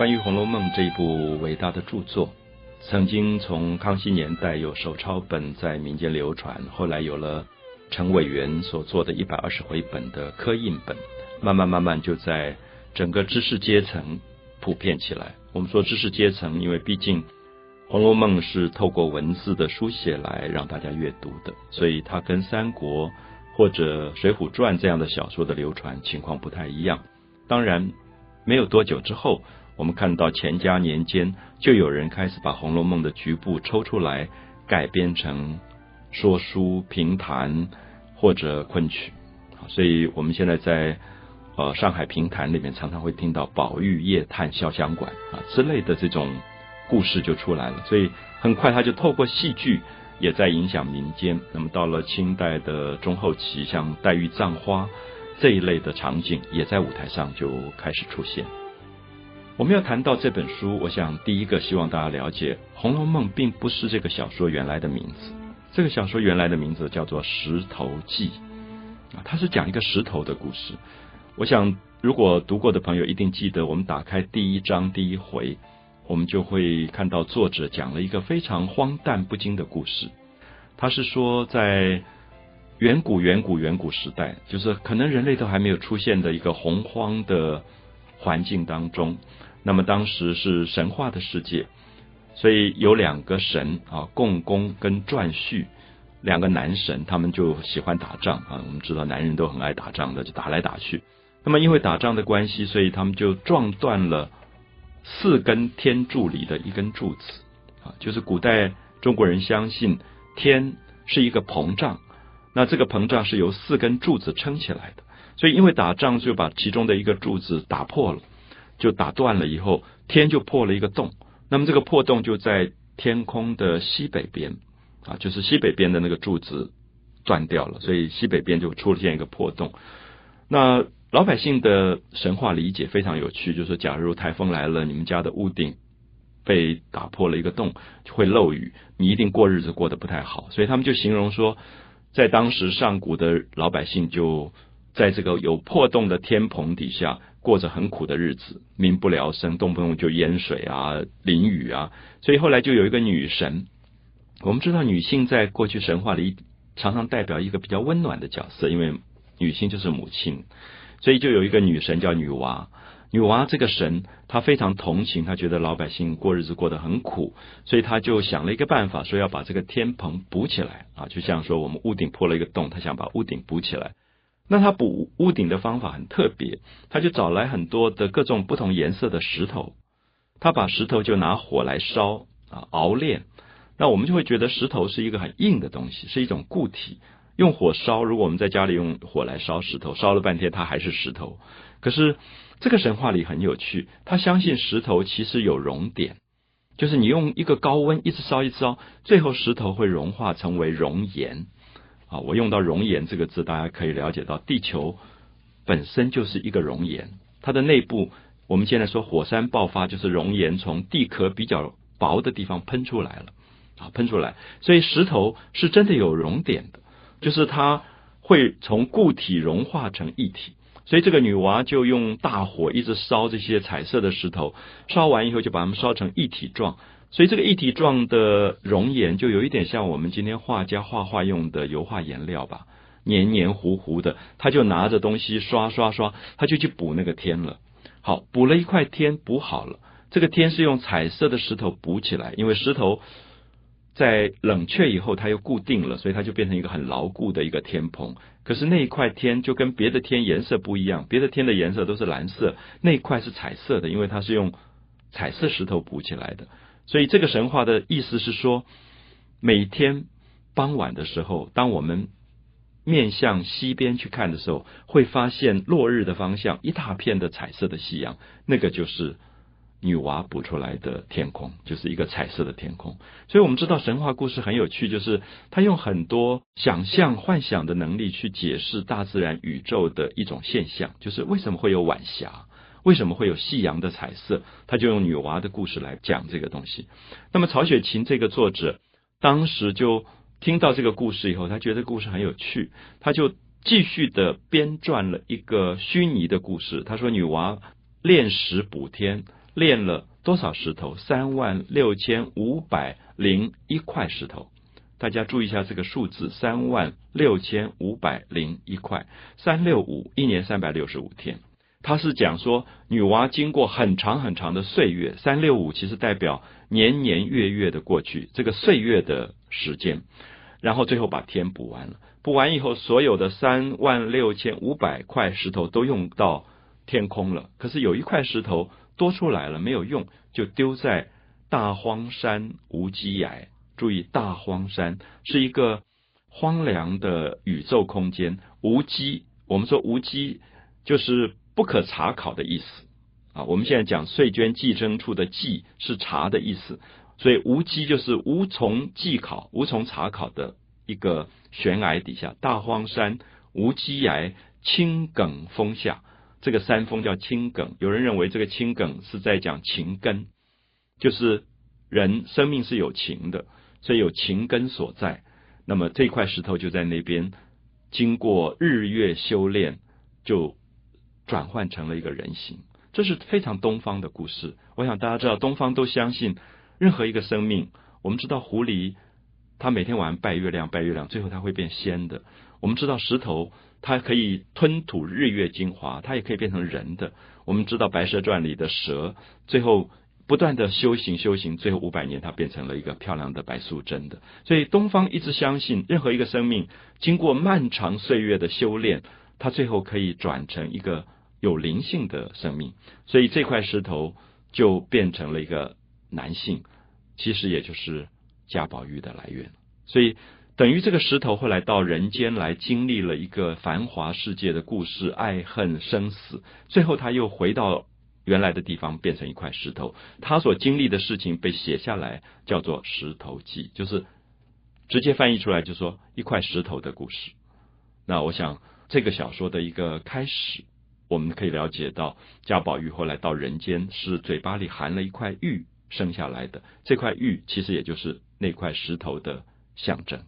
关于《红楼梦》这一部伟大的著作，曾经从康熙年代有手抄本在民间流传，后来有了陈委员所做的一百二十回本的刻印本，慢慢慢慢就在整个知识阶层普遍起来。我们说知识阶层，因为毕竟《红楼梦》是透过文字的书写来让大家阅读的，所以它跟《三国》或者《水浒传》这样的小说的流传情况不太一样。当然，没有多久之后，我们看到乾嘉年间就有人开始把《红楼梦》的局部抽出来改编成说书、评弹或者昆曲。所以我们现在在。呃，上海评弹里面常常会听到宝玉夜探潇湘馆啊之类的这种故事就出来了，所以很快他就透过戏剧也在影响民间。那么到了清代的中后期，像黛玉葬花这一类的场景也在舞台上就开始出现。我们要谈到这本书，我想第一个希望大家了解，《红楼梦》并不是这个小说原来的名字。这个小说原来的名字叫做《石头记》啊，它是讲一个石头的故事。我想，如果读过的朋友一定记得，我们打开第一章第一回，我们就会看到作者讲了一个非常荒诞不经的故事。他是说，在远古远古远古时代，就是可能人类都还没有出现的一个洪荒的环境当中，那么当时是神话的世界，所以有两个神啊，共工跟颛顼。两个男神，他们就喜欢打仗啊。我们知道，男人都很爱打仗的，就打来打去。那么因为打仗的关系，所以他们就撞断了四根天柱里的一根柱子啊。就是古代中国人相信天是一个膨胀，那这个膨胀是由四根柱子撑起来的。所以因为打仗就把其中的一个柱子打破了，就打断了以后，天就破了一个洞。那么这个破洞就在天空的西北边啊，就是西北边的那个柱子断掉了，所以西北边就出现一个破洞。那老百姓的神话理解非常有趣，就是假如台风来了，你们家的屋顶被打破了一个洞，会漏雨，你一定过日子过得不太好。所以他们就形容说，在当时上古的老百姓就在这个有破洞的天棚底下过着很苦的日子，民不聊生，动不动就淹水啊、淋雨啊。所以后来就有一个女神，我们知道女性在过去神话里常常代表一个比较温暖的角色，因为女性就是母亲。所以就有一个女神叫女娲，女娲这个神她非常同情，她觉得老百姓过日子过得很苦，所以她就想了一个办法，说要把这个天棚补起来啊，就像说我们屋顶破了一个洞，她想把屋顶补起来。那他补屋顶的方法很特别，他就找来很多的各种不同颜色的石头，他把石头就拿火来烧啊熬炼，那我们就会觉得石头是一个很硬的东西，是一种固体。用火烧，如果我们在家里用火来烧石头，烧了半天它还是石头。可是这个神话里很有趣，他相信石头其实有熔点，就是你用一个高温一直烧一直烧，最后石头会融化成为熔岩。啊，我用到熔岩这个字，大家可以了解到地球本身就是一个熔岩，它的内部我们现在说火山爆发，就是熔岩从地壳比较薄的地方喷出来了，啊，喷出来，所以石头是真的有熔点的。就是它会从固体融化成液体，所以这个女娃就用大火一直烧这些彩色的石头，烧完以后就把它们烧成一体状，所以这个一体状的熔岩就有一点像我们今天画家画画用的油画颜料吧，黏黏糊糊的，他就拿着东西刷刷刷，他就去补那个天了。好，补了一块天，补好了，这个天是用彩色的石头补起来，因为石头。在冷却以后，它又固定了，所以它就变成一个很牢固的一个天棚。可是那一块天就跟别的天颜色不一样，别的天的颜色都是蓝色，那一块是彩色的，因为它是用彩色石头补起来的。所以这个神话的意思是说，每天傍晚的时候，当我们面向西边去看的时候，会发现落日的方向一大片的彩色的夕阳，那个就是。女娲补出来的天空就是一个彩色的天空，所以我们知道神话故事很有趣，就是他用很多想象、幻想的能力去解释大自然宇宙的一种现象，就是为什么会有晚霞，为什么会有夕阳的彩色，他就用女娲的故事来讲这个东西。那么曹雪芹这个作者当时就听到这个故事以后，他觉得故事很有趣，他就继续的编撰了一个虚拟的故事。他说女娲炼石补天。炼了多少石头？三万六千五百零一块石头。大家注意一下这个数字：三万六千五百零一块。三六五，一年三百六十五天。他是讲说，女娲经过很长很长的岁月，三六五其实代表年年月月的过去，这个岁月的时间，然后最后把天补完了。补完以后，所有的三万六千五百块石头都用到天空了。可是有一块石头多出来了，没有用，就丢在大荒山无稽崖。注意，大荒山是一个荒凉的宇宙空间，无稽。我们说无稽就是。不可查考的意思啊！我们现在讲税捐计征处的计是查的意思，所以无稽就是无从计考、无从查考的一个悬崖底下，大荒山无稽崖，青埂峰下，这个山峰叫青埂。有人认为这个青埂是在讲情根，就是人生命是有情的，所以有情根所在。那么这块石头就在那边，经过日月修炼，就。转换成了一个人形，这是非常东方的故事。我想大家知道，东方都相信任何一个生命。我们知道狐狸，它每天晚上拜月亮，拜月亮，最后它会变仙的。我们知道石头，它可以吞吐日月精华，它也可以变成人的。我们知道《白蛇传》里的蛇，最后不断的修行修行，最后五百年它变成了一个漂亮的白素贞的。所以东方一直相信，任何一个生命经过漫长岁月的修炼，它最后可以转成一个。有灵性的生命，所以这块石头就变成了一个男性，其实也就是贾宝玉的来源。所以等于这个石头后来到人间来经历了一个繁华世界的故事，爱恨生死，最后他又回到原来的地方，变成一块石头。他所经历的事情被写下来，叫做《石头记》，就是直接翻译出来就说一块石头的故事。那我想这个小说的一个开始。我们可以了解到，贾宝玉后来到人间是嘴巴里含了一块玉生下来的，这块玉其实也就是那块石头的象征。